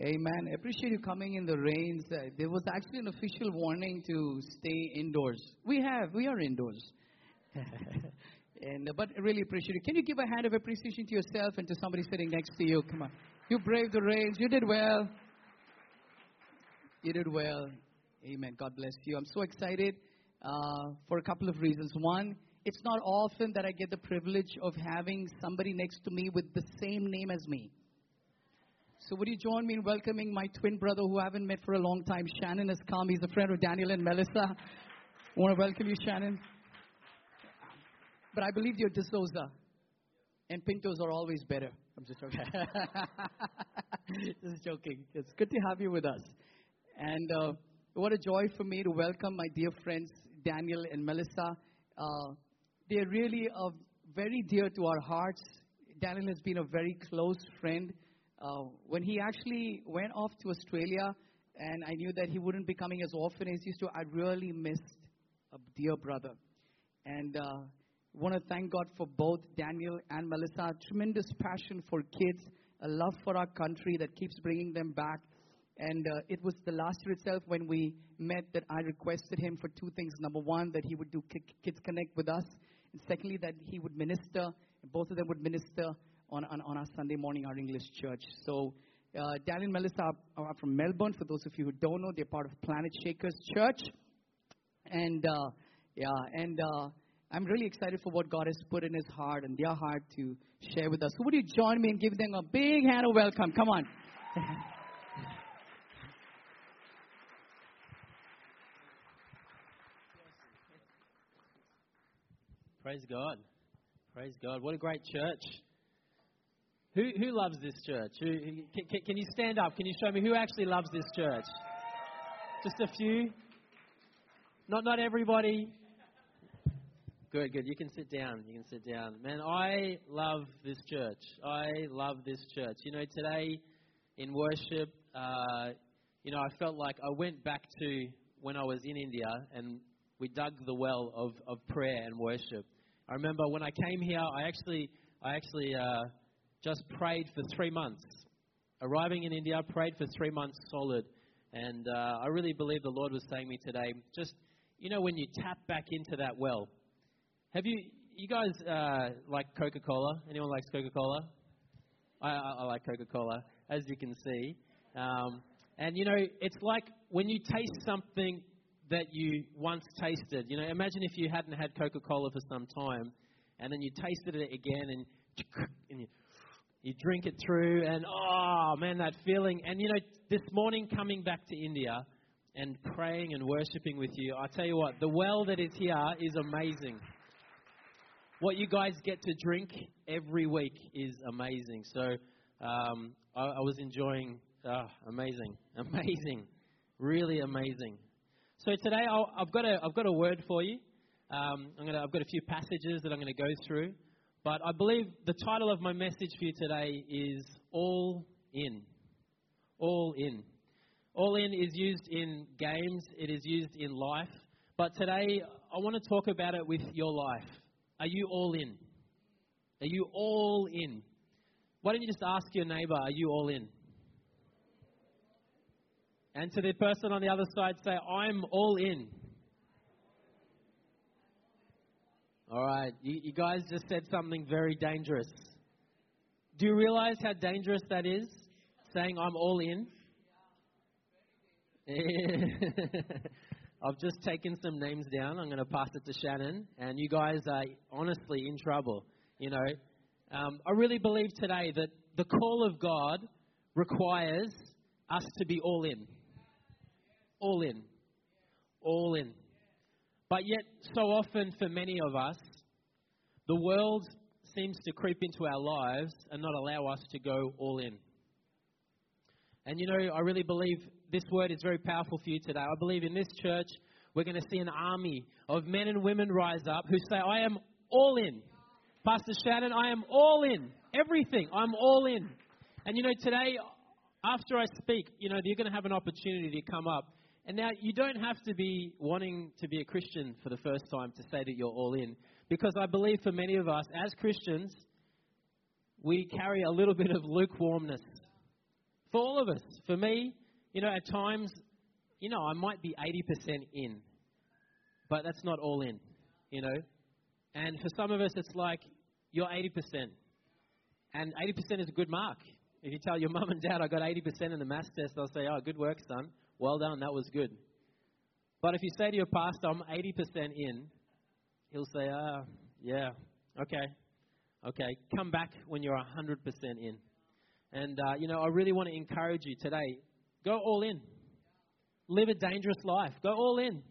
Amen. Appreciate you coming in the rains. Uh, there was actually an official warning to stay indoors. We have, we are indoors. and but really appreciate it. Can you give a hand of appreciation to yourself and to somebody sitting next to you? Come on. You braved the rains. You did well. You did well. Amen. God bless you. I'm so excited uh, for a couple of reasons. One, it's not often that I get the privilege of having somebody next to me with the same name as me. So would you join me in welcoming my twin brother who I haven't met for a long time? Shannon has come. He's a friend of Daniel and Melissa. I want to welcome you, Shannon. But I believe you're D'Souza. And Pintos are always better. I'm just joking. just joking. It's good to have you with us. And uh, what a joy for me to welcome my dear friends, Daniel and Melissa. Uh, they're really uh, very dear to our hearts. Daniel has been a very close friend. Uh, when he actually went off to Australia, and I knew that he wouldn't be coming as often as he used to, I really missed a dear brother. And uh, want to thank God for both Daniel and Melissa. Tremendous passion for kids, a love for our country that keeps bringing them back. And uh, it was the last year itself when we met that I requested him for two things. Number one, that he would do Kids Connect with us. And secondly, that he would minister. And Both of them would minister on, on, on our Sunday morning, our English church. So, uh, Daniel and Melissa are, are, from Melbourne. For those of you who don't know, they're part of Planet Shakers Church. And, uh, yeah, and uh, I'm really excited for what God has put in his heart and their heart to share with us. So, would you join me and give them a big hand of welcome? Come on. Praise God. Praise God. What a great church. Who, who loves this church? Who, can, can you stand up? Can you show me who actually loves this church? Just a few? Not, not everybody? Good, good. You can sit down. You can sit down. Man, I love this church. I love this church. You know, today in worship, uh, you know, I felt like I went back to when I was in India and we dug the well of, of prayer and worship. I remember when I came here, I actually, I actually uh, just prayed for three months. Arriving in India, prayed for three months solid. And uh, I really believe the Lord was saying to me today, just, you know, when you tap back into that well. Have you, you guys uh, like Coca Cola? Anyone likes Coca Cola? I, I, I, like Coca Cola, as you can see. Um, and, you know, it's like when you taste something that you once tasted. You know, imagine if you hadn't had Coca Cola for some time and then you tasted it again and, and you you drink it through, and oh man, that feeling. And you know, this morning coming back to India and praying and worshiping with you, I tell you what, the well that is here is amazing. What you guys get to drink every week is amazing. So um, I, I, was enjoying, oh, amazing, amazing, really amazing. So today i have got a I've got a word for you. Um, I'm gonna, I've got a few passages that I'm going to go through. But I believe the title of my message for you today is All In. All In. All In is used in games, it is used in life. But today, I want to talk about it with your life. Are you all in? Are you all in? Why don't you just ask your neighbor, Are you all in? And to the person on the other side, say, I'm all in. All right, you, you guys just said something very dangerous. Do you realize how dangerous that is? Saying I'm all in? I've just taken some names down. I'm going to pass it to Shannon. And you guys are honestly in trouble. You know, um, I really believe today that the call of God requires us to be all in. All in. All in. But yet, so often for many of us, the world seems to creep into our lives and not allow us to go all in. And you know, I really believe this word is very powerful for you today. I believe in this church, we're going to see an army of men and women rise up who say, I am all in. Pastor Shannon, I am all in. Everything, I'm all in. And you know, today, after I speak, you know, you're going to have an opportunity to come up and now you don't have to be wanting to be a Christian for the first time to say that you're all in. Because I believe for many of us, as Christians, we carry a little bit of lukewarmness For all of us. For me, you know, at times, you know, I might be 80% in, but that's not all in, you know. And for some of us, it's like you're 80%. And 80% is a good mark. If you tell your mum and dad, I got 80% in the maths test, they'll say, oh, good work, son. Well done, that was good. But if you say to your pastor, I'm 80% in, he'll say, ah, yeah, okay, okay. Come back when you're 100% in. And, uh, you know, I really want to encourage you today go all in. Live a dangerous life. Go all in.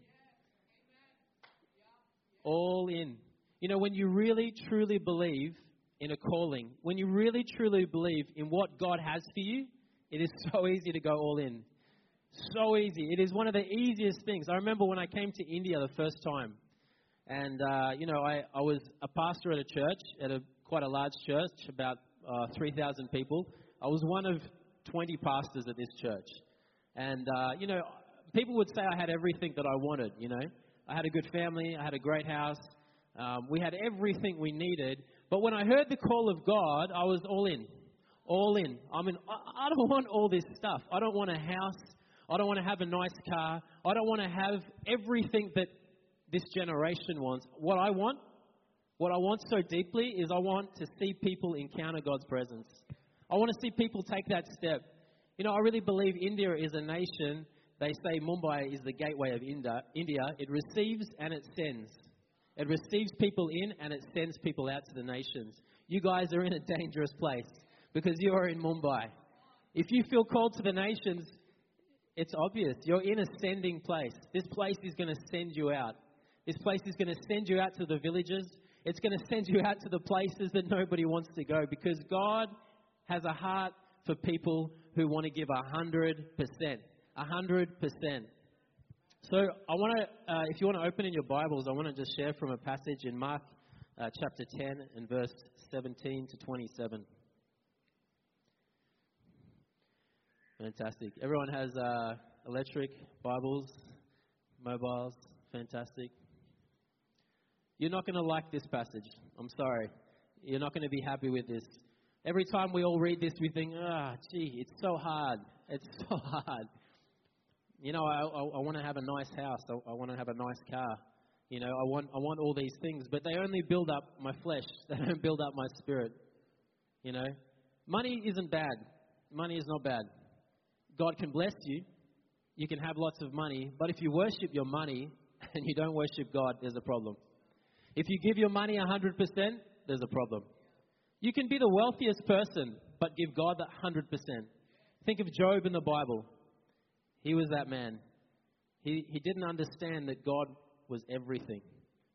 All in. You know, when you really, truly believe in a calling, when you really, truly believe in what God has for you, it is so easy to go all in. So easy. It is one of the easiest things. I remember when I came to India the first time, and, uh, you know, I, I was a pastor at a church, at a quite a large church, about uh, 3,000 people. I was one of 20 pastors at this church. And, uh, you know, people would say I had everything that I wanted, you know. I had a good family, I had a great house, um, we had everything we needed. But when I heard the call of God, I was all in. All in. I mean, I, I don't want all this stuff. I don't want a house. I don't want to have a nice car. I don't want to have everything that this generation wants. What I want, what I want so deeply is I want to see people encounter God's presence. I want to see people take that step. You know, I really believe India is a nation. They say Mumbai is the gateway of India. It receives and it sends. It receives people in and it sends people out to the nations. You guys are in a dangerous place because you are in Mumbai. If you feel called to the nations, it's obvious. You're in a sending place. This place is going to send you out. This place is going to send you out to the villages. It's going to send you out to the places that nobody wants to go because God has a heart for people who want to give a hundred percent. A hundred percent. So I want to, uh, if you want to open in your Bibles, I want to just share from a passage in Mark uh, chapter 10 and verse 17 to 27. Fantastic. Everyone has uh, electric Bibles, mobiles. Fantastic. You're not going to like this passage. I'm sorry. You're not going to be happy with this. Every time we all read this, we think, ah, gee, it's so hard. It's so hard. You know, I, I, I want to have a nice house. I, I want to have a nice car. You know, I want, I want all these things, but they only build up my flesh. They don't build up my spirit. You know, money isn't bad. Money is not bad. God can bless you. You can have lots of money, but if you worship your money and you don't worship God, there's a problem. If you give your money 100%, there's a problem. You can be the wealthiest person, but give God that 100%. Think of Job in the Bible. He was that man. He, he didn't understand that God was everything.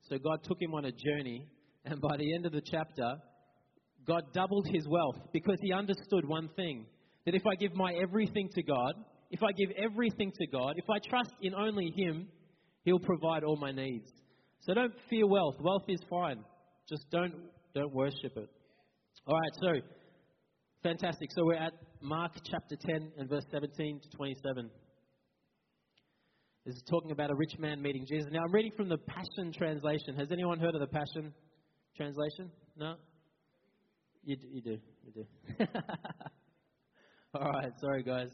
So God took him on a journey, and by the end of the chapter, God doubled his wealth because he understood one thing that if I give my everything to God, if I give everything to God, if I trust in only Him, He'll provide all my needs. So don't fear wealth. Wealth is fine. Just don't don't worship it. All right, so fantastic. So we're at Mark chapter 10 and verse 17 to 27. This is talking about a rich man meeting Jesus. Now I'm reading from the Passion Translation. Has anyone heard of the Passion Translation? No? You, you do. You do. All right, sorry guys.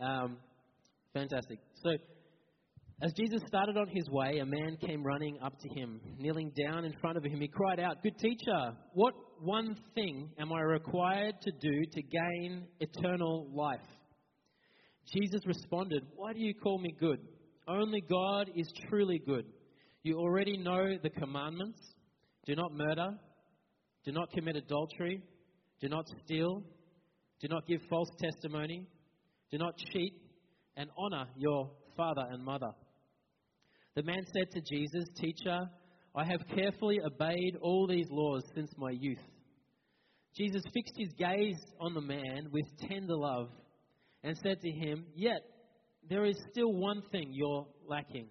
Um, fantastic. So, as Jesus started on his way, a man came running up to him. Kneeling down in front of him, he cried out, Good teacher, what one thing am I required to do to gain eternal life? Jesus responded, Why do you call me good? Only God is truly good. You already know the commandments do not murder, do not commit adultery, do not steal, do not give false testimony, do not cheat, and honor your father and mother. The man said to Jesus, Teacher, I have carefully obeyed all these laws since my youth. Jesus fixed his gaze on the man with tender love and said to him, Yet there is still one thing you're lacking.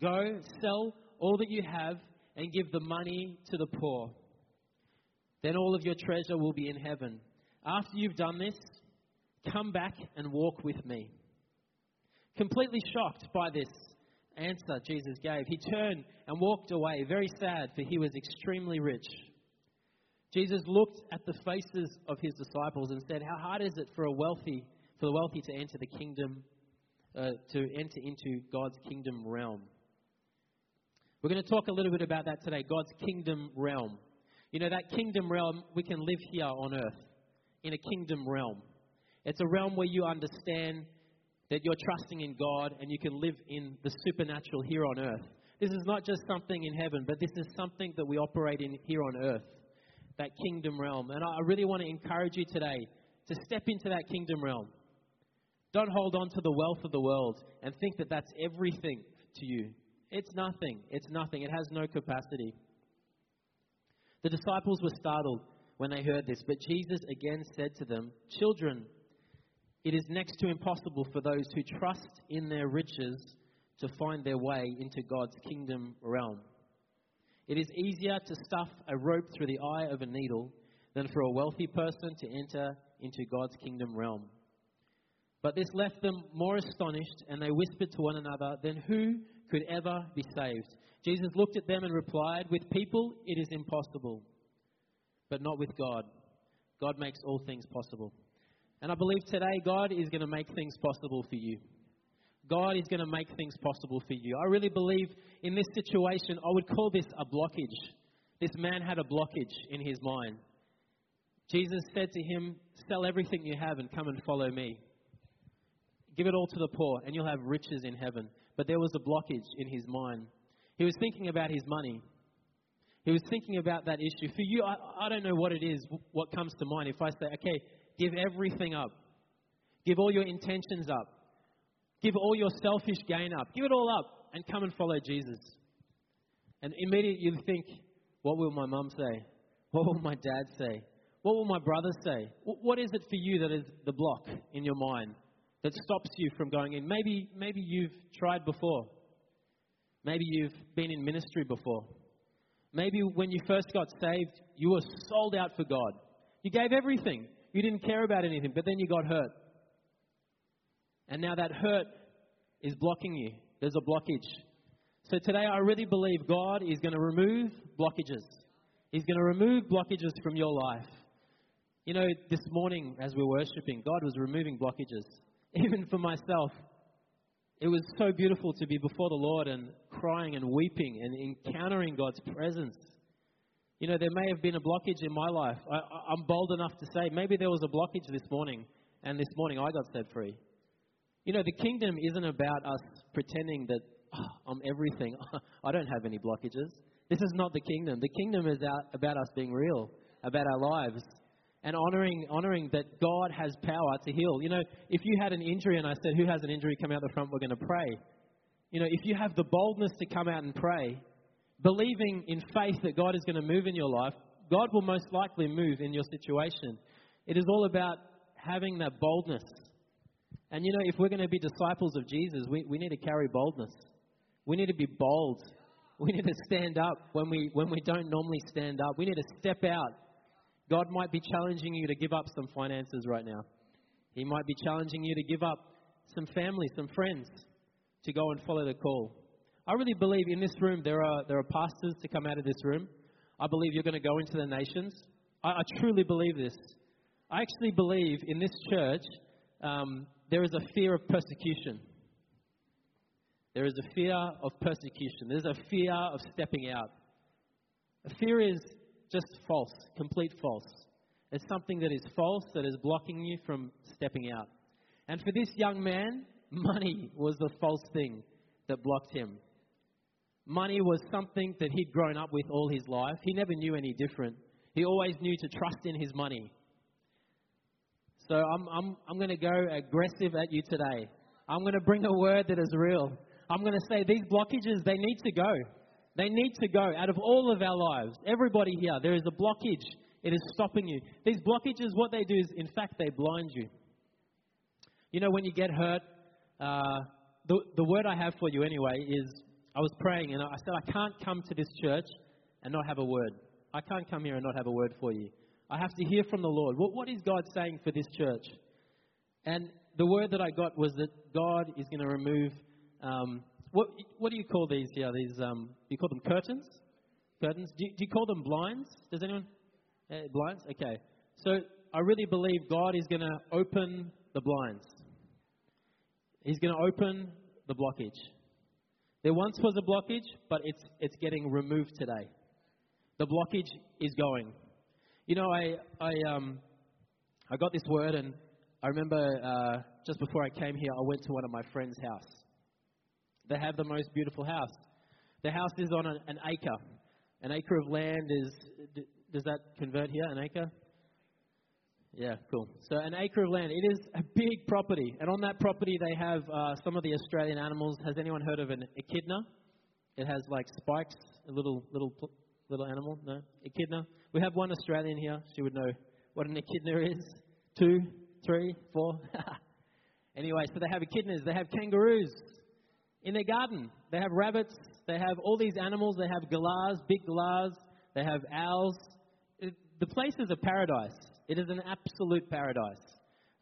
Go, sell all that you have, and give the money to the poor. Then all of your treasure will be in heaven. After you've done this, come back and walk with me. Completely shocked by this answer Jesus gave, he turned and walked away, very sad, for he was extremely rich. Jesus looked at the faces of his disciples and said, How hard is it for a wealthy for the wealthy to enter the kingdom, uh, to enter into God's kingdom realm. We're going to talk a little bit about that today God's kingdom realm. You know, that kingdom realm, we can live here on earth in a kingdom realm. It's a realm where you understand that you're trusting in God and you can live in the supernatural here on earth. This is not just something in heaven, but this is something that we operate in here on earth, that kingdom realm. And I really want to encourage you today to step into that kingdom realm. Don't hold on to the wealth of the world and think that that's everything to you. It's nothing. It's nothing. It has no capacity. The disciples were startled when they heard this, but Jesus again said to them, Children, it is next to impossible for those who trust in their riches to find their way into God's kingdom realm. It is easier to stuff a rope through the eye of a needle than for a wealthy person to enter into God's kingdom realm. But this left them more astonished, and they whispered to one another, Then who could ever be saved? Jesus looked at them and replied, With people it is impossible, but not with God. God makes all things possible. And I believe today God is going to make things possible for you. God is going to make things possible for you. I really believe in this situation, I would call this a blockage. This man had a blockage in his mind. Jesus said to him, Sell everything you have and come and follow me. Give it all to the poor, and you'll have riches in heaven. But there was a blockage in his mind. He was thinking about his money. He was thinking about that issue. For you, I, I don't know what it is, what comes to mind. If I say, okay, give everything up, give all your intentions up, give all your selfish gain up, give it all up, and come and follow Jesus. And immediately you think, what will my mum say? What will my dad say? What will my brother say? What is it for you that is the block in your mind? that stops you from going in. Maybe, maybe you've tried before. Maybe you've been in ministry before. Maybe when you first got saved, you were sold out for God. You gave everything. You didn't care about anything, but then you got hurt. And now that hurt is blocking you. There's a blockage. So today I really believe God is going to remove blockages. He's going to remove blockages from your life. You know, this morning as we we're worshiping, God was removing blockages even for myself, it was so beautiful to be before the Lord and crying and weeping and encountering God's presence. You know, there may have been a blockage in my life. I, am bold enough to say maybe there was a blockage this morning, and this morning I got set free. You know, the kingdom isn't about us pretending that oh, I'm everything. I don't have any blockages. This is not the kingdom. The kingdom is about us being real, about our lives, and honoring, honoring that God has power to heal. You know, if you had an injury and I said, Who has an injury? Come out the front, we're going to pray. You know, if you have the boldness to come out and pray, believing in faith that God is going to move in your life, God will most likely move in your situation. It is all about having that boldness. And you know, if we're going to be disciples of Jesus, we, we need to carry boldness. We need to be bold. We need to stand up when we, when we don't normally stand up. We need to step out God might be challenging you to give up some finances right now. He might be challenging you to give up some family, some friends, to go and follow the call. I really believe in this room there are, there are pastors to come out of this room. I believe you're going to go into the nations. I, I truly believe this. I actually believe in this church um, there is a fear of persecution. There is a fear of persecution. There's a fear of stepping out. A fear is just false, complete false. It's something that is false that is blocking you from stepping out. And for this young man, money was the false thing that blocked him. Money was something that he'd grown up with all his life. He never knew any different. He always knew to trust in his money. So I'm, I'm, I'm going to go aggressive at you today. I'm going to bring a word that is real. I'm going to say these blockages, they need to go. They need to go out of all of our lives. Everybody here, there is a blockage. It is stopping you. These blockages, what they do is, in fact, they blind you. You know, when you get hurt, uh, the, the word I have for you anyway is I was praying and I said, I can't come to this church and not have a word. I can't come here and not have a word for you. I have to hear from the Lord. What, what is God saying for this church? And the word that I got was that God is going to remove um, what, what do you call these here? These, um, you call them curtains? Curtains? Do you, do you call them blinds? Does anyone? Uh, blinds? Okay. So I really believe God is going to open the blinds. He's going to open the blockage. There once was a blockage, but it's, it's getting removed today. The blockage is going. You know, I, I, um, I got this word, and I remember uh, just before I came here, I went to one of my friend's house. They have the most beautiful house. The house is on an, an acre. An acre of land is, does that convert here, an acre? Yeah, cool. So an acre of land. It is a big property, and on that property they have uh, some of the Australian animals. Has anyone heard of an echidna? It has like spikes, a little little little animal. No, echidna. We have one Australian here. She would know what an echidna is. Two, three, four. anyway, so they have echidnas. They have kangaroos in their garden. They have rabbits. They have all these animals. They have galahs, big galahs. They have owls. It, the place is a paradise. It is an absolute paradise.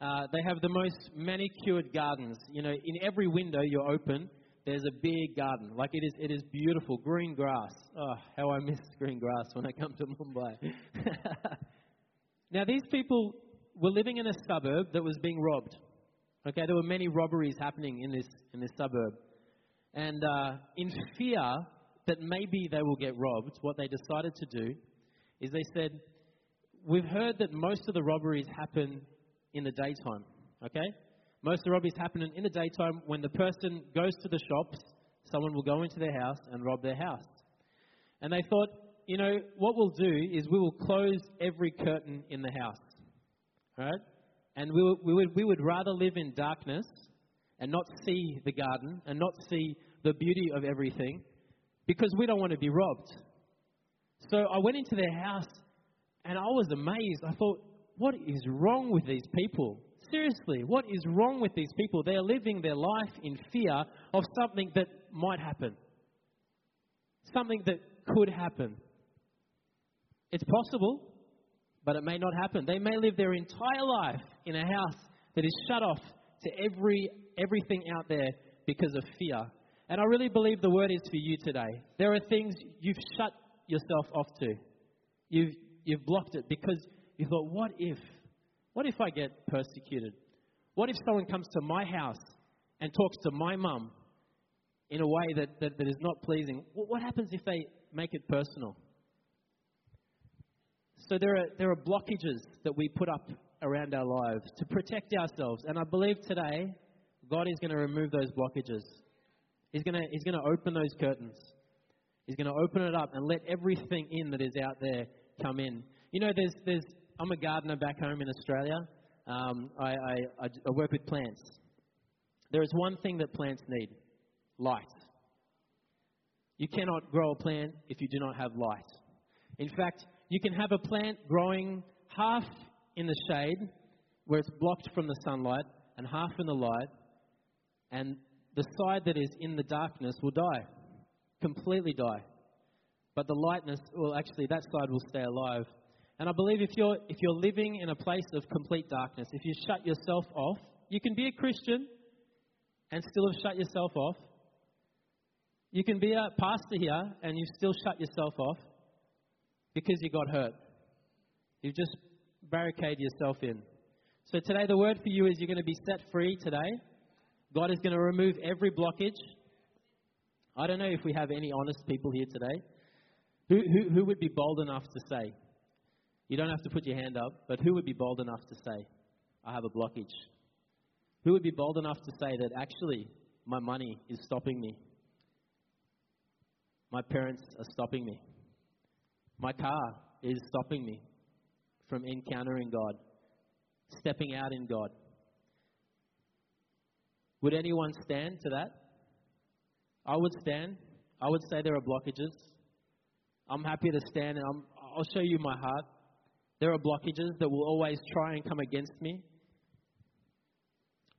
Uh, they have the most manicured gardens. You know, in every window you open, there's a big garden. Like it is, it is beautiful, green grass. Oh, how I miss green grass when I come to Mumbai. now, these people were living in a suburb that was being robbed. Okay, there were many robberies happening in this in this suburb, and uh, in fear that maybe they will get robbed, what they decided to do is they said, we've heard that most of the robberies happen in the daytime, okay? Most of the robberies happen in the daytime when the person goes to the shops, someone will go into their house and rob their house. And they thought, you know, what we'll do is we will close every curtain in the house, right? And we, we, would, we would rather live in darkness and not see the garden and not see the beauty of everything because we don't want to be robbed. So I went into their house and I was amazed. I thought, what is wrong with these people? Seriously, what is wrong with these people? They are living their life in fear of something that might happen, something that could happen. It's possible, but it may not happen. They may live their entire life in a house that is shut off to every everything out there because of fear. And I really believe the word is for you today. There are things you've shut yourself off to. You've you've blocked it because you thought, what if? What if I get persecuted? What if someone comes to my house and talks to my mum in a way that, that, that is not pleasing? What happens if they make it personal? So there are, there are blockages that we put up around our lives to protect ourselves. And I believe today God is going to remove those blockages. He's going to, he's going to open those curtains. He's going to open it up and let everything in that is out there come in. You know, there's, there's, I'm a gardener back home in Australia. Um, I, I, I work with plants. There is one thing that plants need light. You cannot grow a plant if you do not have light. In fact, you can have a plant growing half in the shade, where it's blocked from the sunlight, and half in the light, and the side that is in the darkness will die, completely die. But the lightness, well, actually, that side will stay alive. And I believe if you're, if you're living in a place of complete darkness, if you shut yourself off, you can be a Christian and still have shut yourself off. You can be a pastor here and you still shut yourself off because you got hurt. You've just barricaded yourself in. So today, the word for you is you're going to be set free today. God is going to remove every blockage. I don't know if we have any honest people here today. Who, who, who would be bold enough to say, you don't have to put your hand up, but who would be bold enough to say, I have a blockage? Who would be bold enough to say that actually my money is stopping me? My parents are stopping me. My car is stopping me from encountering God, stepping out in God. Would anyone stand to that? I would stand. I would say there are blockages. I'm happy to stand and I'm, I'll show you my heart. There are blockages that will always try and come against me.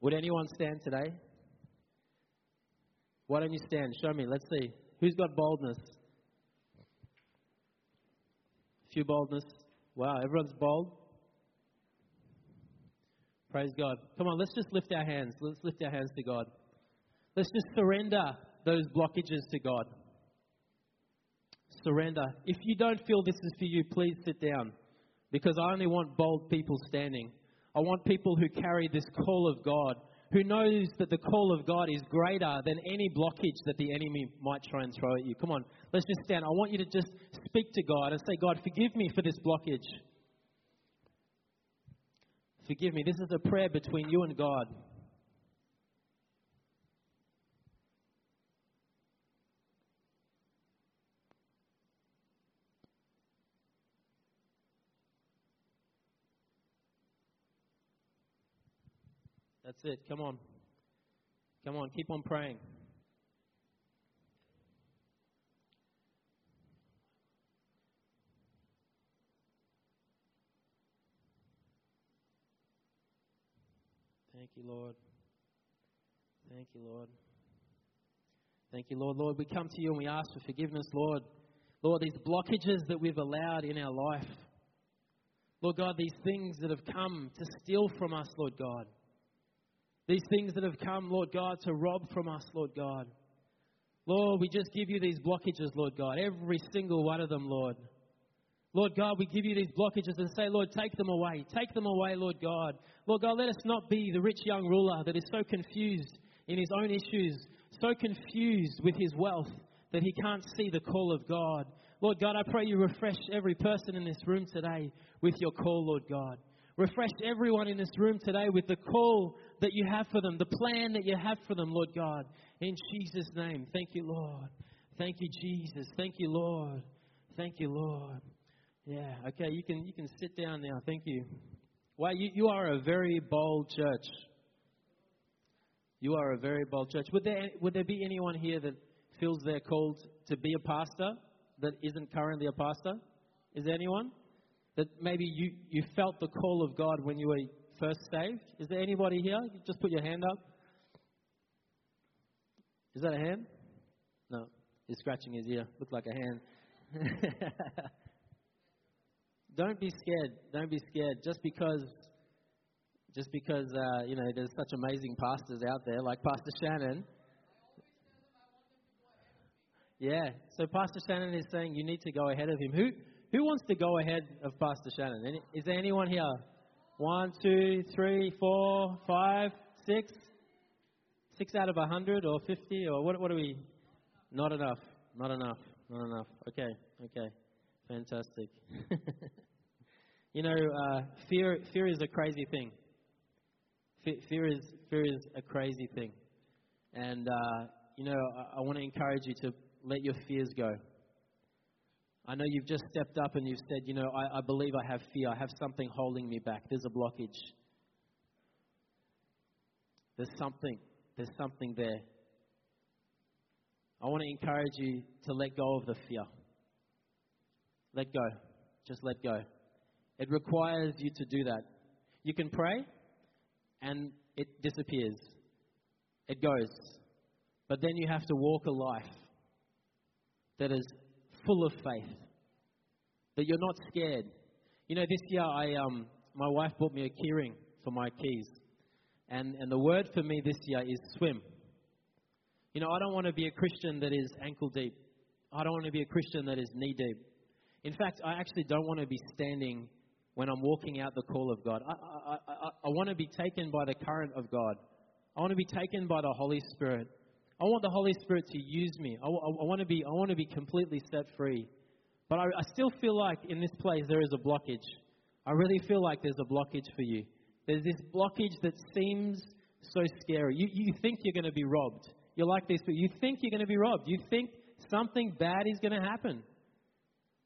Would anyone stand today? Why don't you stand? Show me. Let's see. Who's got boldness? A few boldness. Wow, everyone's bold. Praise God. Come on, let's just lift our hands. Let's lift our hands to God. Let's just surrender those blockages to God surrender. If you don't feel this is for you, please sit down because I only want bold people standing. I want people who carry this call of God, who knows that the call of God is greater than any blockage that the enemy might try and throw at you. Come on, let's just stand. I want you to just speak to God and say, God, forgive me for this blockage. Forgive me. This is a prayer between you and God. That's it. Come on. Come on. Keep on praying. Thank you, Lord. Thank you, Lord. Thank you, Lord. Lord, we come to you and we ask for forgiveness, Lord. Lord, these blockages that we've allowed in our life. Lord God, these things that have come to steal from us, Lord God. These things that have come, Lord God, to rob from us, Lord God. Lord, we just give you these blockages, Lord God, every single one of them, Lord. Lord God, we give you these blockages and say, Lord, take them away. Take them away, Lord God. Lord God, let us not be the rich young ruler that is so confused in his own issues, so confused with his wealth that he can't see the call of God. Lord God, I pray you refresh every person in this room today with your call, Lord God. Refresh everyone in this room today with the call that you have for them, the plan that you have for them, Lord God. In Jesus' name. Thank you, Lord. Thank you, Jesus. Thank you, Lord. Thank you, Lord. Yeah, okay, you can you can sit down now. Thank you. Wow, you, you are a very bold church. You are a very bold church. Would there would there be anyone here that feels they're called to be a pastor that isn't currently a pastor? Is there anyone? That maybe you, you felt the call of God when you were first saved? Is there anybody here? Just put your hand up. Is that a hand? No. He's scratching his ear. Looked like a hand. Don't be scared. Don't be scared. Just because, just because uh, you know, there's such amazing pastors out there like Pastor Shannon. Yeah. So Pastor Shannon is saying you need to go ahead of him. Who who wants to go ahead of Pastor Shannon? Is there anyone here? One, two, three, four, five, six. Six out of a hundred or fifty or what? What are we? Not enough. Not enough. Not enough. Okay. Okay. Fantastic. you know, uh, fear fear is a crazy thing. Fe- fear is fear is a crazy thing, and uh, you know, I, I want to encourage you to let your fears go. I know you've just stepped up and you've said, you know, I, I believe I have fear. I have something holding me back. There's a blockage. There's something. There's something there. I want to encourage you to let go of the fear. Let go. Just let go. It requires you to do that. You can pray and it disappears, it goes. But then you have to walk a life that is full of faith, that you're not scared. You know, this year I, um, my wife bought me a keyring for my keys, and, and the word for me this year is swim. You know, I don't want to be a Christian that is ankle deep. I don't want to be a Christian that is knee deep. In fact, I actually don't want to be standing when I'm walking out the call of God. I, I, I, I want to be taken by the current of God. I want to be taken by the Holy Spirit. I want the Holy Spirit to use me. I, I, I want to be, I want to be completely set free. But I, I still feel like in this place there is a blockage. I really feel like there's a blockage for you. There's this blockage that seems so scary. You, you think you're going to be robbed. You're like this, but you think you're going to be robbed. You think something bad is going to happen.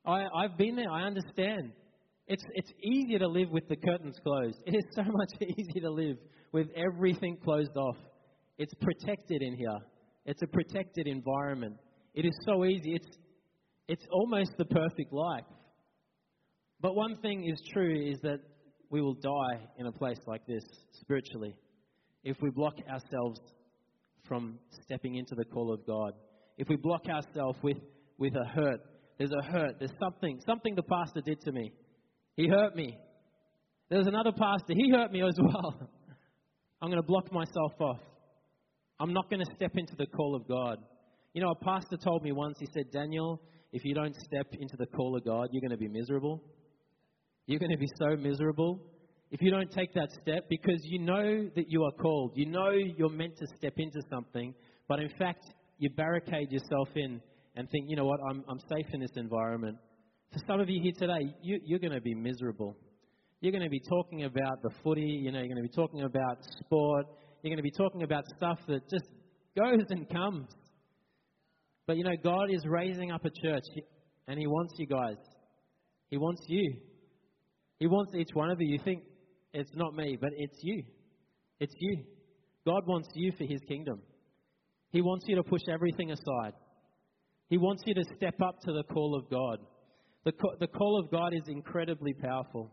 I, I've been there. I understand. It's, it's easier to live with the curtains closed. It is so much easier to live with everything closed off. It's protected in here. It's a protected environment. It is so easy. It's, it's almost the perfect life. But one thing is true is that we will die in a place like this spiritually if we block ourselves from stepping into the call of God. If we block ourselves with, with a hurt, there's a hurt, there's something, something the pastor did to me. He hurt me. There's another pastor, he hurt me as well. I'm going to block myself off. I'm not going to step into the call of God. You know, a pastor told me once, he said, Daniel, if you don't step into the call of God, you're going to be miserable. You're going to be so miserable. if you don't take that step because you know that you are called, you know you're meant to step into something, but in fact, you barricade yourself in and think, you know what, I'm, I'm safe in this environment. For some of you here today, you, you're going to be miserable. You're going to be talking about the footy, you know, you're going to be talking about sport, you're going to be talking about stuff that just goes and comes. But you know, God is raising up a church, and He wants you guys. He wants you. He wants each one of you. You think it's not me, but it's you. It's you. God wants you for His kingdom. He wants you to push everything aside. He wants you to step up to the call of God. The, the call of God is incredibly powerful.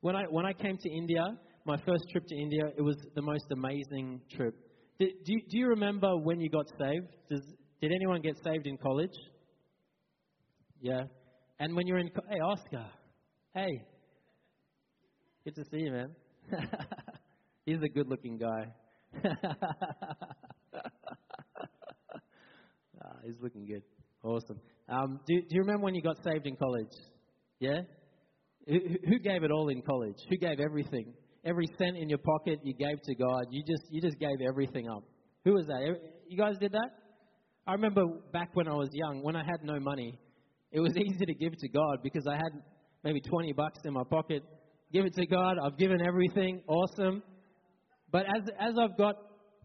When I, when I came to India, my first trip to India, it was the most amazing trip. Did, do, you, do you remember when you got saved? Does, did anyone get saved in college? Yeah. And when you're in, hey, Oscar, hey, good to see you, man. He's a good looking guy. ah, he's looking good. Awesome. Um, do, do you remember when you got saved in college? Yeah? Who gave it all in college? Who gave everything? Every cent in your pocket you gave to God. You just you just gave everything up. Who was that? You guys did that? I remember back when I was young, when I had no money, it was easy to give to God because I had maybe 20 bucks in my pocket. Give it to God. I've given everything. Awesome. But as as I've got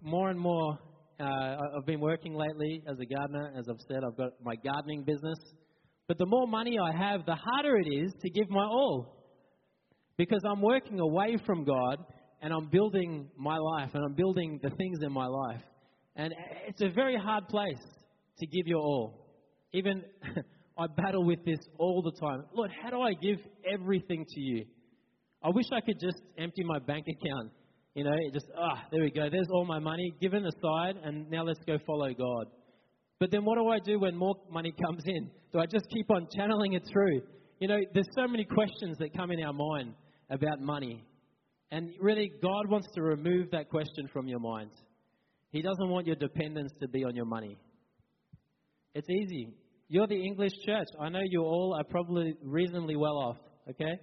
more and more, uh, I've been working lately as a gardener. As I've said, I've got my gardening business. But the more money I have, the harder it is to give my all. Because I'm working away from God and I'm building my life and I'm building the things in my life. And it's a very hard place to give your all. Even I battle with this all the time. Lord, how do I give everything to you? I wish I could just empty my bank account. You know, just, ah, there we go. There's all my money given aside, and now let's go follow God. But then what do I do when more money comes in? Do I just keep on channeling it through? You know, there's so many questions that come in our mind about money. And really, God wants to remove that question from your mind. He doesn't want your dependence to be on your money. It's easy. You're the English church. I know you all are probably reasonably well off, okay?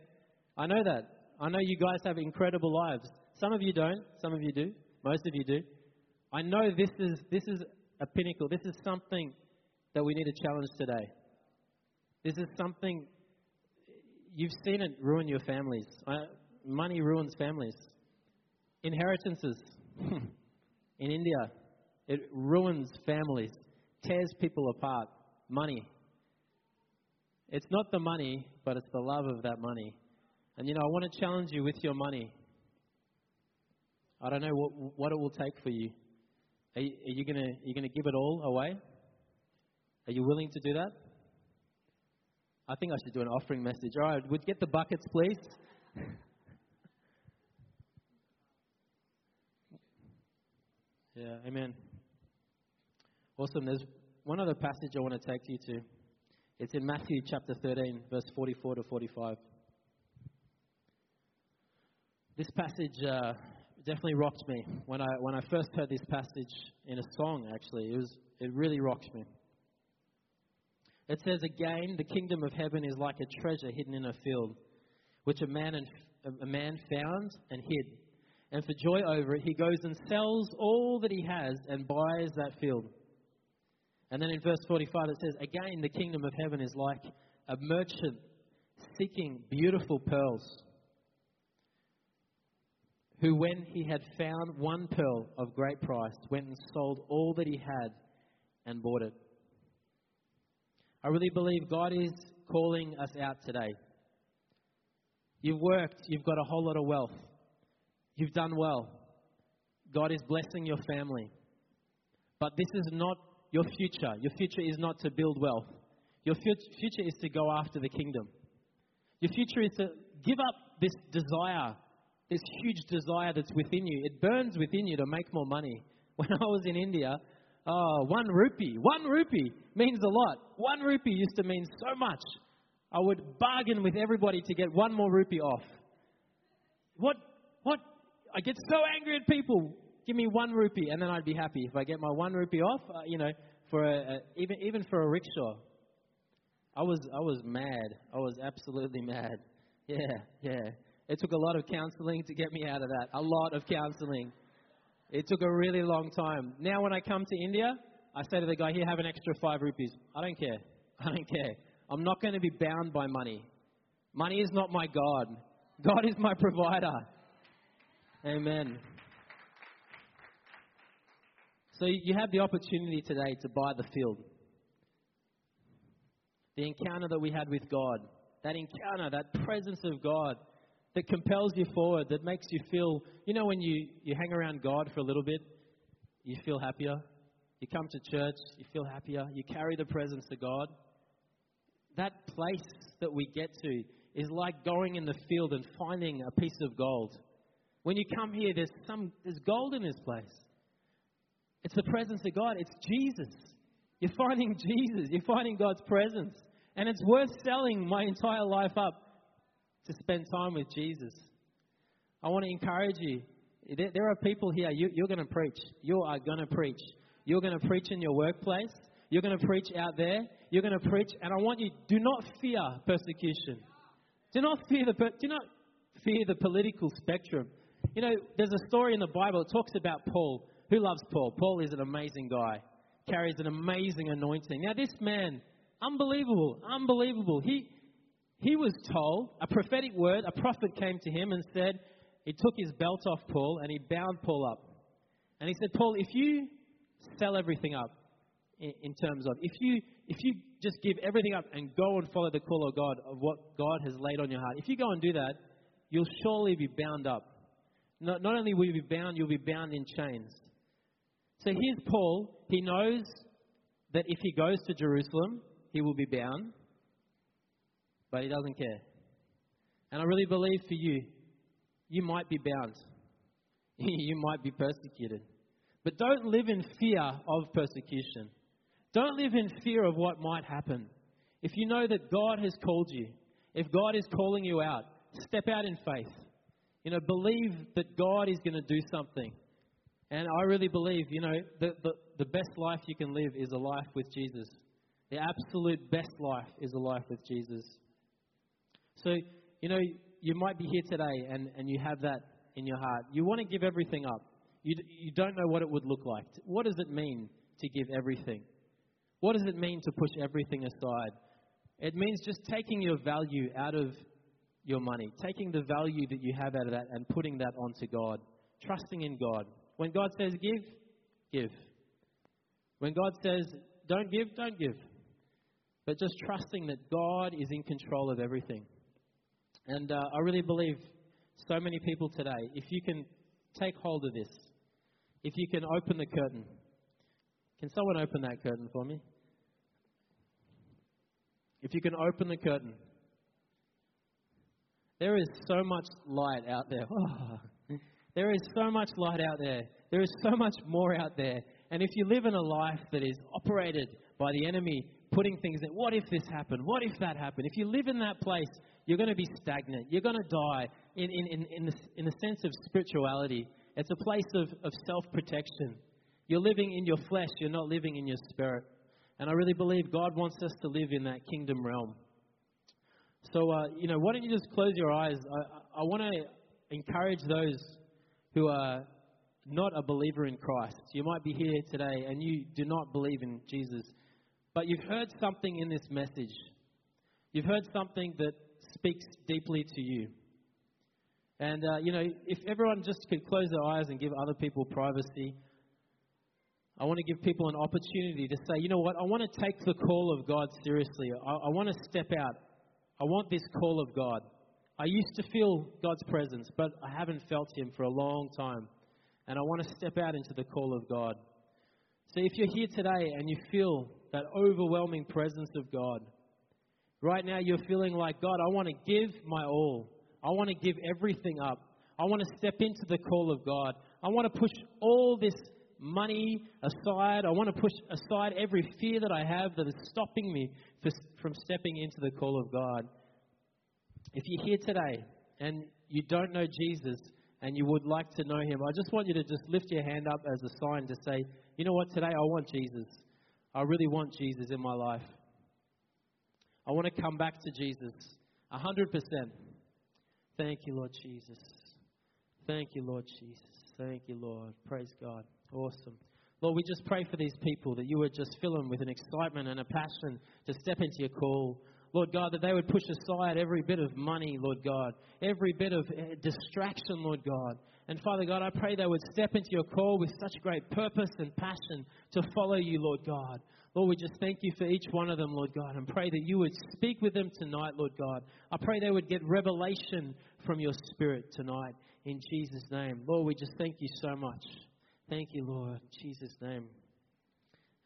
I know that. I know you guys have incredible lives. Some of you don't, some of you do, most of you do. I know this is, this is a pinnacle. This is something that we need to challenge today. This is something you've seen it ruin your families. Uh, money ruins families. Inheritances in India, it ruins families, tears people apart. Money. It's not the money, but it's the love of that money. And you know, I want to challenge you with your money. I don't know what, what it will take for you. Are you, gonna you gonna give it all away? Are you willing to do that? I think I should do an offering message. All right, would get the buckets, please? yeah, amen. Awesome. There's one other passage I want to take you to. It's in Matthew chapter 13, verse 44 to 45. This passage uh, definitely rocked me when I when I first heard this passage in a song. Actually, it was it really rocked me. It says again, the kingdom of heaven is like a treasure hidden in a field, which a man and a man found and hid. And for joy over it, he goes and sells all that he has and buys that field. And then in verse 45 it says, Again, the kingdom of heaven is like a merchant seeking beautiful pearls who, when he had found one pearl of great price, went and sold all that he had and bought it. I really believe God is calling us out today. You've worked, you've got a whole lot of wealth, you've done well. God is blessing your family. But this is not your future. Your future is not to build wealth. Your future is to go after the kingdom. Your future is to give up this desire this huge desire that's within you. It burns within you to make more money. When I was in India, oh, one rupee, one rupee means a lot. One rupee used to mean so much. I would bargain with everybody to get one more rupee off. What? What? I get so angry at people. Give me one rupee, and then I'd be happy if I get my one rupee off. Uh, you know, for a, a, even even for a rickshaw. I was I was mad. I was absolutely mad. Yeah, yeah. It took a lot of counseling to get me out of that. A lot of counseling. It took a really long time. Now, when I come to India, I say to the guy, Here, have an extra five rupees. I don't care. I don't care. I'm not going to be bound by money. Money is not my God, God is my provider. Amen. So you have the opportunity today to buy the field. The encounter that we had with God, that encounter, that presence of God that compels you forward, that makes you feel, you know, when you, you hang around God for a little bit, you feel happier. You come to church, you feel happier. You carry the presence of God. That place that we get to is like going in the field and finding a piece of gold. When you come here, there's some there's gold in this place. It's the presence of God. It's Jesus. You're finding Jesus. You're finding God's presence. And it's worth selling my entire life up to spend time with Jesus. I want to encourage you. There, are people here, you, you're going to preach. You are going to preach. You're going to preach in your workplace. You're going to preach out there. You're going to preach. And I want you, do not fear persecution. Do not fear the, do not fear the political spectrum. You know, there's a story in the Bible that talks about Paul. Who loves Paul? Paul is an amazing guy, carries an amazing anointing. Now, this man, unbelievable, unbelievable. He, he was told, a prophetic word, a prophet came to him and said, he took his belt off Paul and he bound Paul up. And he said, Paul, if you sell everything up in, in terms of, if you, if you just give everything up and go and follow the call of God, of what God has laid on your heart, if you go and do that, you'll surely be bound up. Not, not only will you be bound, you'll be bound in chains. So here's Paul. He knows that if he goes to Jerusalem, he will be bound but he doesn't care. And I really believe for you, you might be bound, you might be persecuted. But don't live in fear of persecution. Don't live in fear of what might happen. If you know that God has called you, if God is calling you out, step out in faith. You know, believe that God is going to do something. And I really believe, you know, the, the, the best life you can live is a life with Jesus. The absolute best life is a life with Jesus. So, you know, you might be here today and, and you have that in your heart. You want to give everything up. You, you don't know what it would look like. What does it mean to give everything? What does it mean to push everything aside? It means just taking your value out of your money, taking the value that you have out of that and putting that onto God, trusting in God. When God says give, give. When God says don't give, don't give. But just trusting that God is in control of everything. And uh, I really believe so many people today, if you can take hold of this, if you can open the curtain. Can someone open that curtain for me? If you can open the curtain. There is so much light out there. Oh, there is so much light out there. There is so much more out there. And if you live in a life that is operated by the enemy, putting things in, what if this happened? What if that happened? If you live in that place, you're going to be stagnant. You're going to die in, in, in, in, the, in the sense of spirituality. It's a place of, of self protection. You're living in your flesh, you're not living in your spirit. And I really believe God wants us to live in that kingdom realm. So, uh, you know, why don't you just close your eyes? I, I want to encourage those who are not a believer in Christ. You might be here today and you do not believe in Jesus, but you've heard something in this message. You've heard something that speaks deeply to you. And, uh, you know, if everyone just could close their eyes and give other people privacy, I want to give people an opportunity to say, you know what, I want to take the call of God seriously. I, I want to step out. I want this call of God. I used to feel God's presence, but I haven't felt Him for a long time. And I want to step out into the call of God. So if you're here today and you feel that overwhelming presence of God, Right now, you're feeling like, God, I want to give my all. I want to give everything up. I want to step into the call of God. I want to push all this money aside. I want to push aside every fear that I have that is stopping me from stepping into the call of God. If you're here today and you don't know Jesus and you would like to know him, I just want you to just lift your hand up as a sign to say, you know what, today I want Jesus. I really want Jesus in my life. I want to come back to Jesus 100%. Thank you, Lord Jesus. Thank you, Lord Jesus. Thank you, Lord. Praise God. Awesome. Lord, we just pray for these people that you would just fill them with an excitement and a passion to step into your call. Lord God, that they would push aside every bit of money, Lord God, every bit of eh, distraction, Lord God. And Father God, I pray they would step into your call with such great purpose and passion to follow you, Lord God. Lord, we just thank you for each one of them, Lord God, and pray that you would speak with them tonight, Lord God. I pray they would get revelation from your Spirit tonight in Jesus' name. Lord, we just thank you so much. Thank you, Lord, in Jesus' name.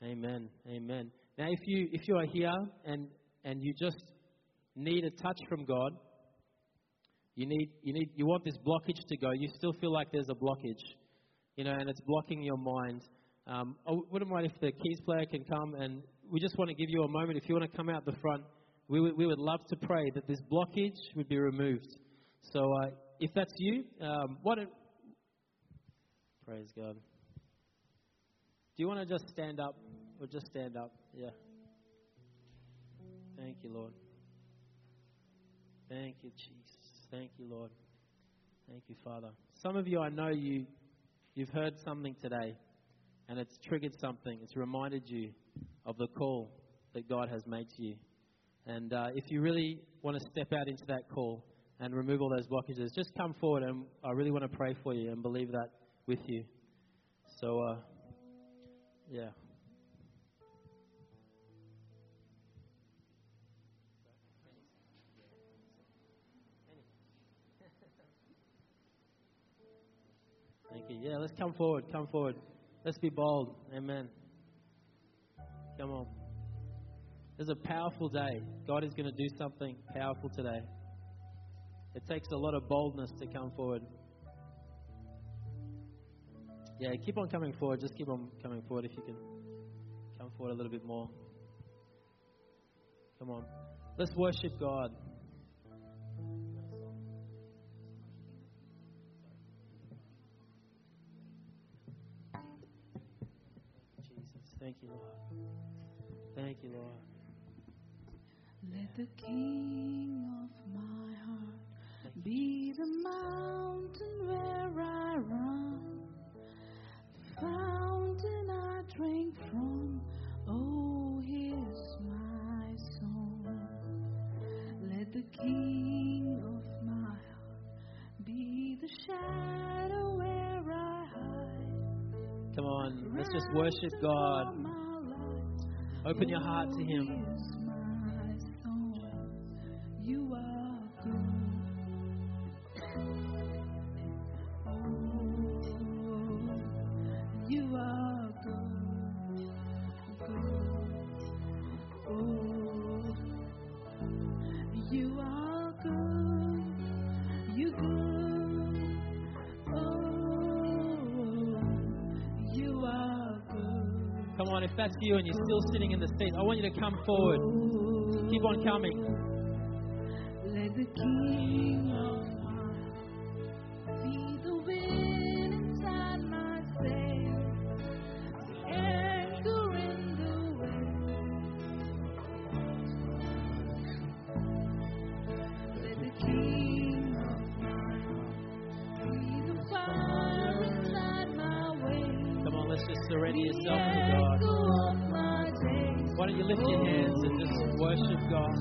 Amen. Amen. Now, if you if you are here and and you just need a touch from God, you need you need you want this blockage to go. You still feel like there's a blockage, you know, and it's blocking your mind. Um, I wouldn't mind if the keys player can come, and we just want to give you a moment. If you want to come out the front, we would, we would love to pray that this blockage would be removed. So, uh, if that's you, um, praise God. Do you want to just stand up, or just stand up? Yeah. Thank you, Lord. Thank you, Jesus. Thank you, Lord. Thank you, Father. Some of you, I know you, you've heard something today, and it's triggered something. It's reminded you of the call that God has made to you. And uh, if you really want to step out into that call and remove all those blockages, just come forward, and I really want to pray for you and believe that with you. So, uh, yeah. Thank you. Yeah, let's come forward. Come forward. Let's be bold. Amen. Come on. It's a powerful day. God is going to do something powerful today. It takes a lot of boldness to come forward. Yeah, keep on coming forward. Just keep on coming forward if you can come forward a little bit more. Come on. Let's worship God. Thank you, Lord. Thank you, Lord. Let the King of my heart be the mountain where I run, the fountain I drink from. Oh, here's my song. Let the King of my heart be the shadow Let's just worship God. Open your heart to Him. You and you're still sitting in the seat, I want you to come forward. Keep on coming. Why don't you lift your hands and just worship God?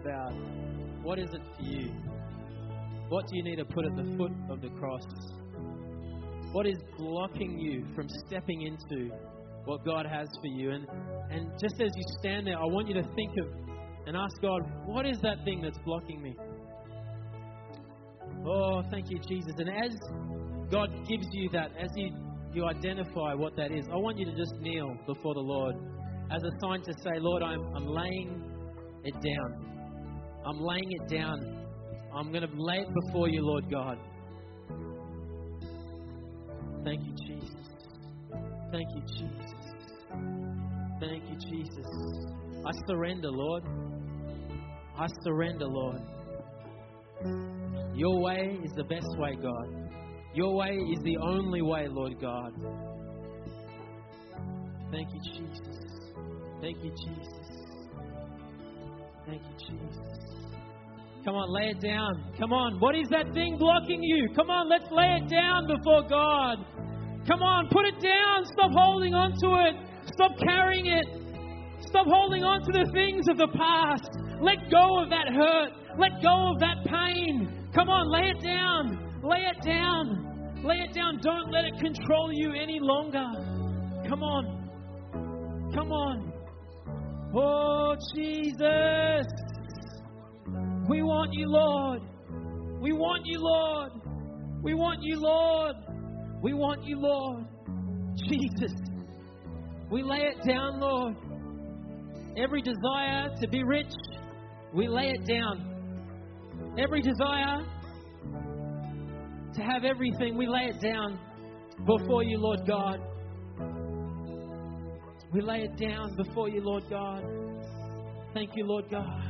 About what is it for you? What do you need to put at the foot of the cross? What is blocking you from stepping into what God has for you? And, and just as you stand there, I want you to think of and ask God, what is that thing that's blocking me? Oh, thank you, Jesus. And as God gives you that, as you, you identify what that is, I want you to just kneel before the Lord as a sign to say, Lord, I'm, I'm laying it down. I'm laying it down. I'm going to lay it before you, Lord God. Thank you, Jesus. Thank you, Jesus. Thank you, Jesus. I surrender, Lord. I surrender, Lord. Your way is the best way, God. Your way is the only way, Lord God. Thank you, Jesus. Thank you, Jesus. Thank you, Jesus. Come on, lay it down. Come on. What is that thing blocking you? Come on, let's lay it down before God. Come on, put it down. Stop holding on to it. Stop carrying it. Stop holding on to the things of the past. Let go of that hurt. Let go of that pain. Come on, lay it down. Lay it down. Lay it down. Don't let it control you any longer. Come on. Come on. Oh, Jesus. We want you, Lord. We want you, Lord. We want you, Lord. We want you, Lord. Jesus. We lay it down, Lord. Every desire to be rich, we lay it down. Every desire to have everything, we lay it down before you, Lord God. We lay it down before you, Lord God. Thank you, Lord God.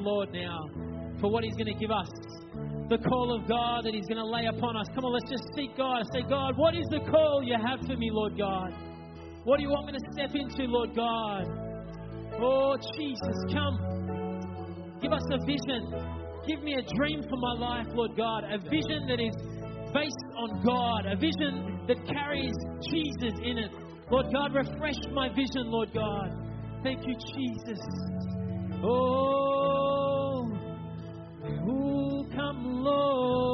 The Lord now for what He's going to give us. The call of God that He's going to lay upon us. Come on, let's just seek God. Say, God, what is the call you have for me, Lord God? What do you want me to step into, Lord God? Oh, Jesus, come. Give us a vision. Give me a dream for my life, Lord God. A vision that is based on God. A vision that carries Jesus in it. Lord God, refresh my vision, Lord God. Thank you, Jesus. Oh, oh, come, Lord.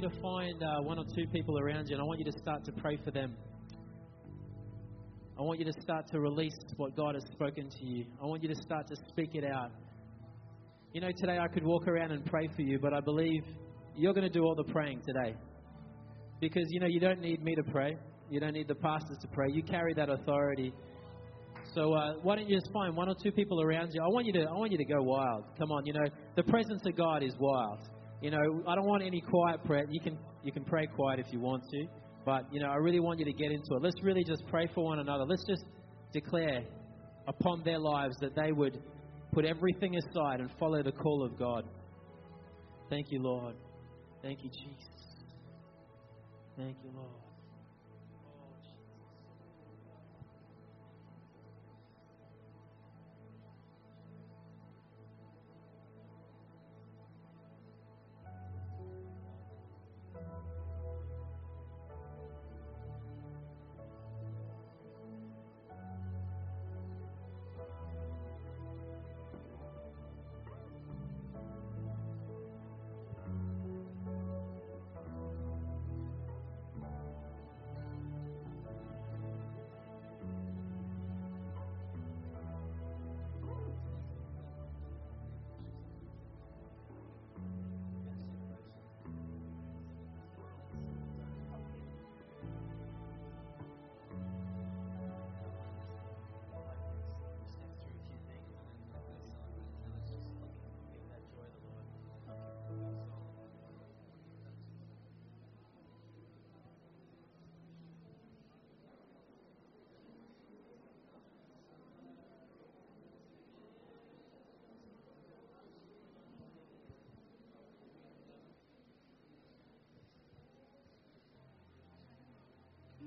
You to find uh, one or two people around you and I want you to start to pray for them. I want you to start to release what God has spoken to you. I want you to start to speak it out. You know, today I could walk around and pray for you, but I believe you're going to do all the praying today. Because, you know, you don't need me to pray. You don't need the pastors to pray. You carry that authority. So uh, why don't you just find one or two people around you? I want you to, I want you to go wild. Come on, you know, the presence of God is wild. You know, I don't want any quiet prayer. You can, you can pray quiet if you want to, but you know, I really want you to get into it. Let's really just pray for one another. Let's just declare upon their lives that they would put everything aside and follow the call of God. Thank you, Lord. Thank you, Jesus. Thank you, Lord.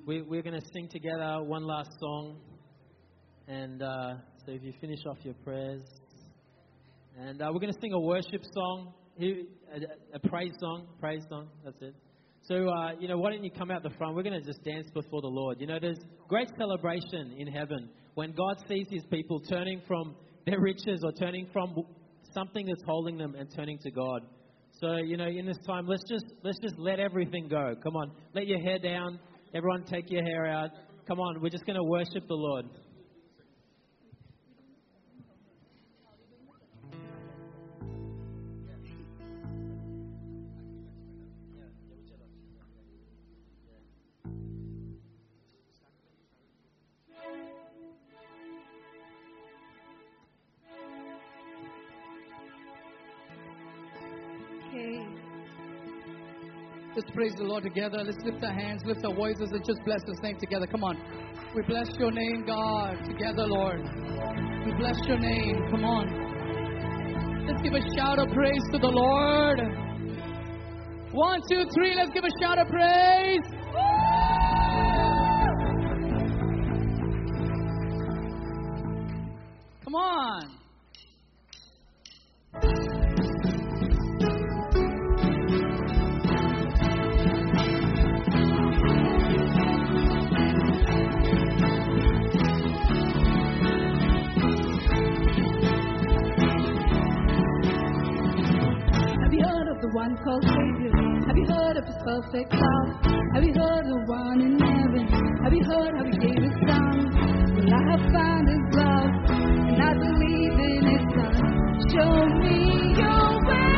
We, we're going to sing together one last song. And uh, so if you finish off your prayers. And uh, we're going to sing a worship song, a, a praise song, praise song, that's it. So, uh, you know, why don't you come out the front? We're going to just dance before the Lord. You know, there's great celebration in heaven when God sees his people turning from their riches or turning from something that's holding them and turning to God. So, you know, in this time, let's just let's just let everything go. Come on, let your hair down. Everyone, take your hair out. Come on, we're just going to worship the Lord. Praise the Lord together. Let's lift our hands, lift our voices, and just bless His name together. Come on. We bless your name, God, together, Lord. We bless your name. Come on. Let's give a shout of praise to the Lord. One, two, three. Let's give a shout of praise. Called Savior? Have you heard of his perfect love? Have you heard the one in heaven? Have you heard how he gave his son? Well, I have found his love, and I believe in his son. Show me your way.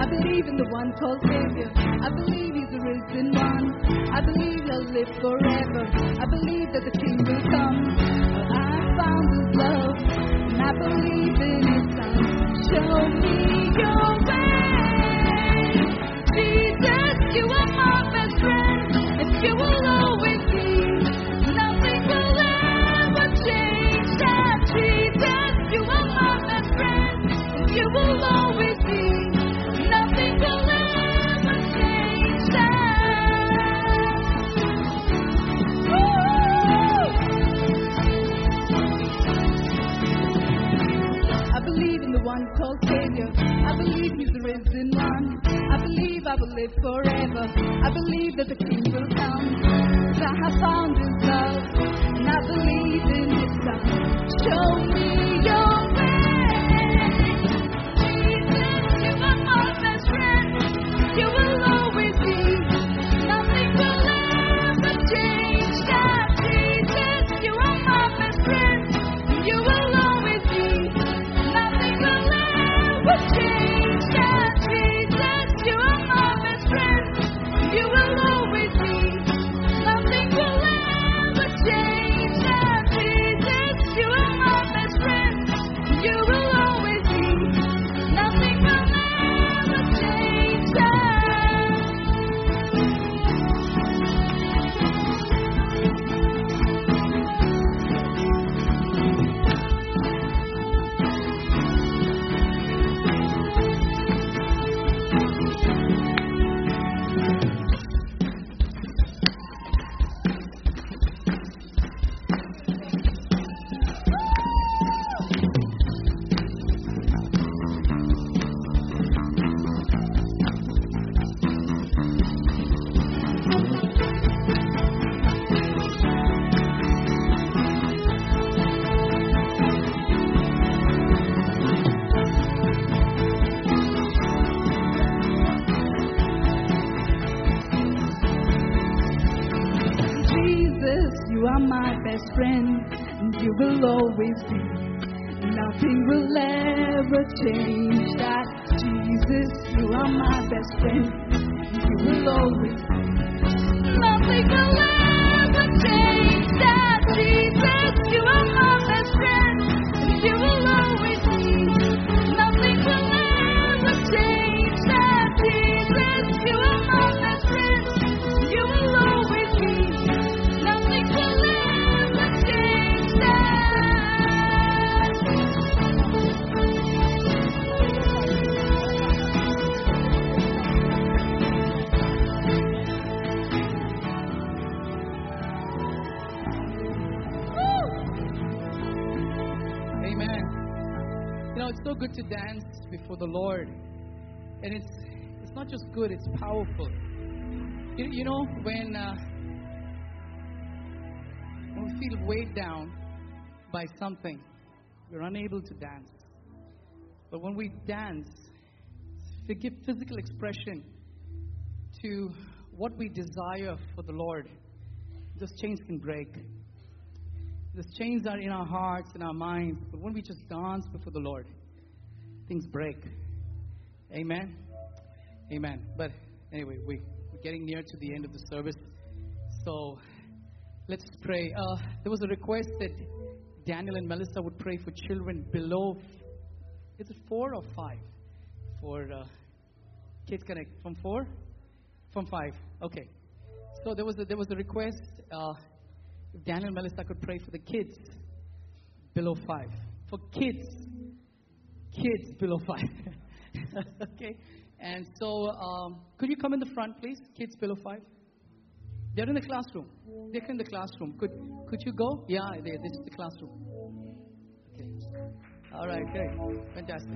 I believe in the one called Savior. I believe he's the risen one. I believe he'll live forever. Live forever. I believe that the King will come. I have found His love, and and I believe in His Son. Show me change that. Jesus, you are my best friend, good, it's powerful. You, you know, when uh, when we feel weighed down by something, we're unable to dance. But when we dance, to give physical expression to what we desire for the Lord, those chains can break. Those chains are in our hearts, in our minds, but when we just dance before the Lord, things break. Amen. Amen. But anyway, we, we're getting near to the end of the service. So let's pray. Uh, there was a request that Daniel and Melissa would pray for children below, is it four or five? For uh, Kids Connect. From four? From five. Okay. So there was a, there was a request. Uh, if Daniel and Melissa could pray for the kids below five. For kids, kids below five. okay. And so, um, could you come in the front, please? Kids below five. They're in the classroom. They're in the classroom. Could could you go? Yeah, they, this is the classroom. Okay. All right. Great. Fantastic.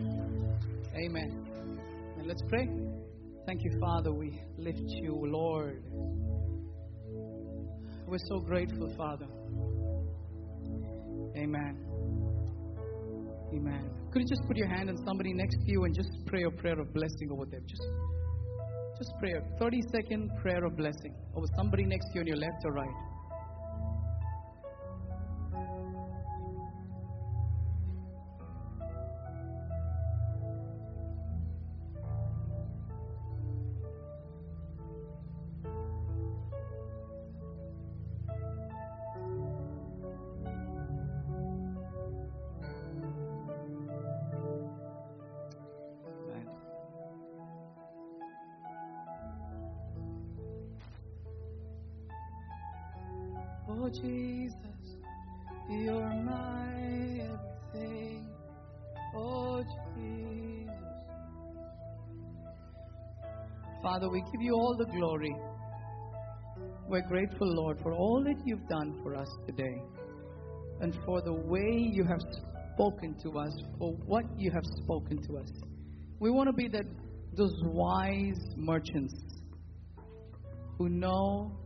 Amen. And let's pray. Thank you, Father. We lift you, Lord. We're so grateful, Father. Amen. Amen. Could you just put your hand on somebody next to you and just pray a prayer of blessing over them? Just, just pray a 30 second prayer of blessing over somebody next to you on your left or right. Father, we give you all the glory. We're grateful, Lord, for all that you've done for us today and for the way you have spoken to us, for what you have spoken to us. We want to be that those wise merchants who know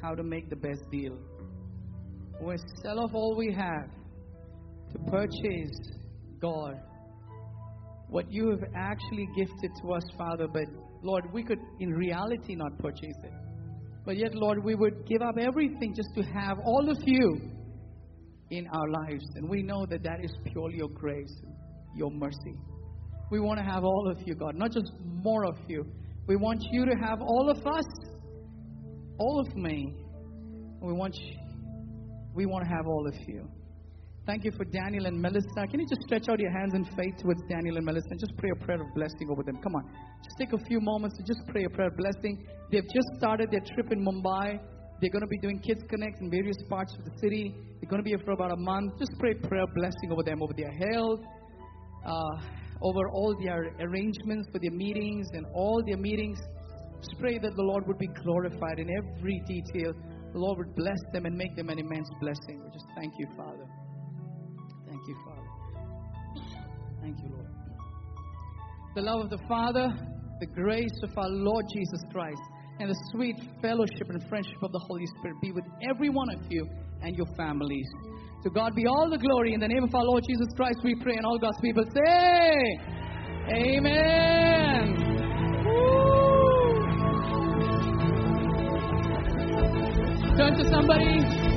how to make the best deal. We sell off all we have to purchase God, what you have actually gifted to us, Father. But Lord, we could in reality not purchase it. But yet, Lord, we would give up everything just to have all of you in our lives. And we know that that is purely your grace, your mercy. We want to have all of you, God, not just more of you. We want you to have all of us, all of me. We want you, we want to have all of you. Thank you for Daniel and Melissa. Can you just stretch out your hands in faith towards Daniel and Melissa and just pray a prayer of blessing over them? Come on. Just take a few moments to just pray a prayer of blessing. They've just started their trip in Mumbai. They're going to be doing Kids Connect in various parts of the city. They're going to be here for about a month. Just pray a prayer of blessing over them, over their health, uh, over all their arrangements for their meetings and all their meetings. Just pray that the Lord would be glorified in every detail. The Lord would bless them and make them an immense blessing. We just thank you, Father. Thank you, Father. Thank you, Lord. The love of the Father, the grace of our Lord Jesus Christ, and the sweet fellowship and friendship of the Holy Spirit be with every one of you and your families. To God be all the glory. In the name of our Lord Jesus Christ, we pray, and all God's people say, Amen. Turn to somebody,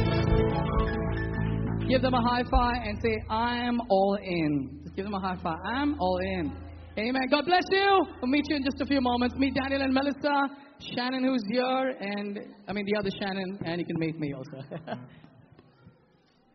give them a high five, and say, I'm all in. Just give them a high five. I'm all in. Amen. God bless you. We'll meet you in just a few moments. Meet Daniel and Melissa, Shannon, who's here, and I mean the other Shannon, and you can meet me also.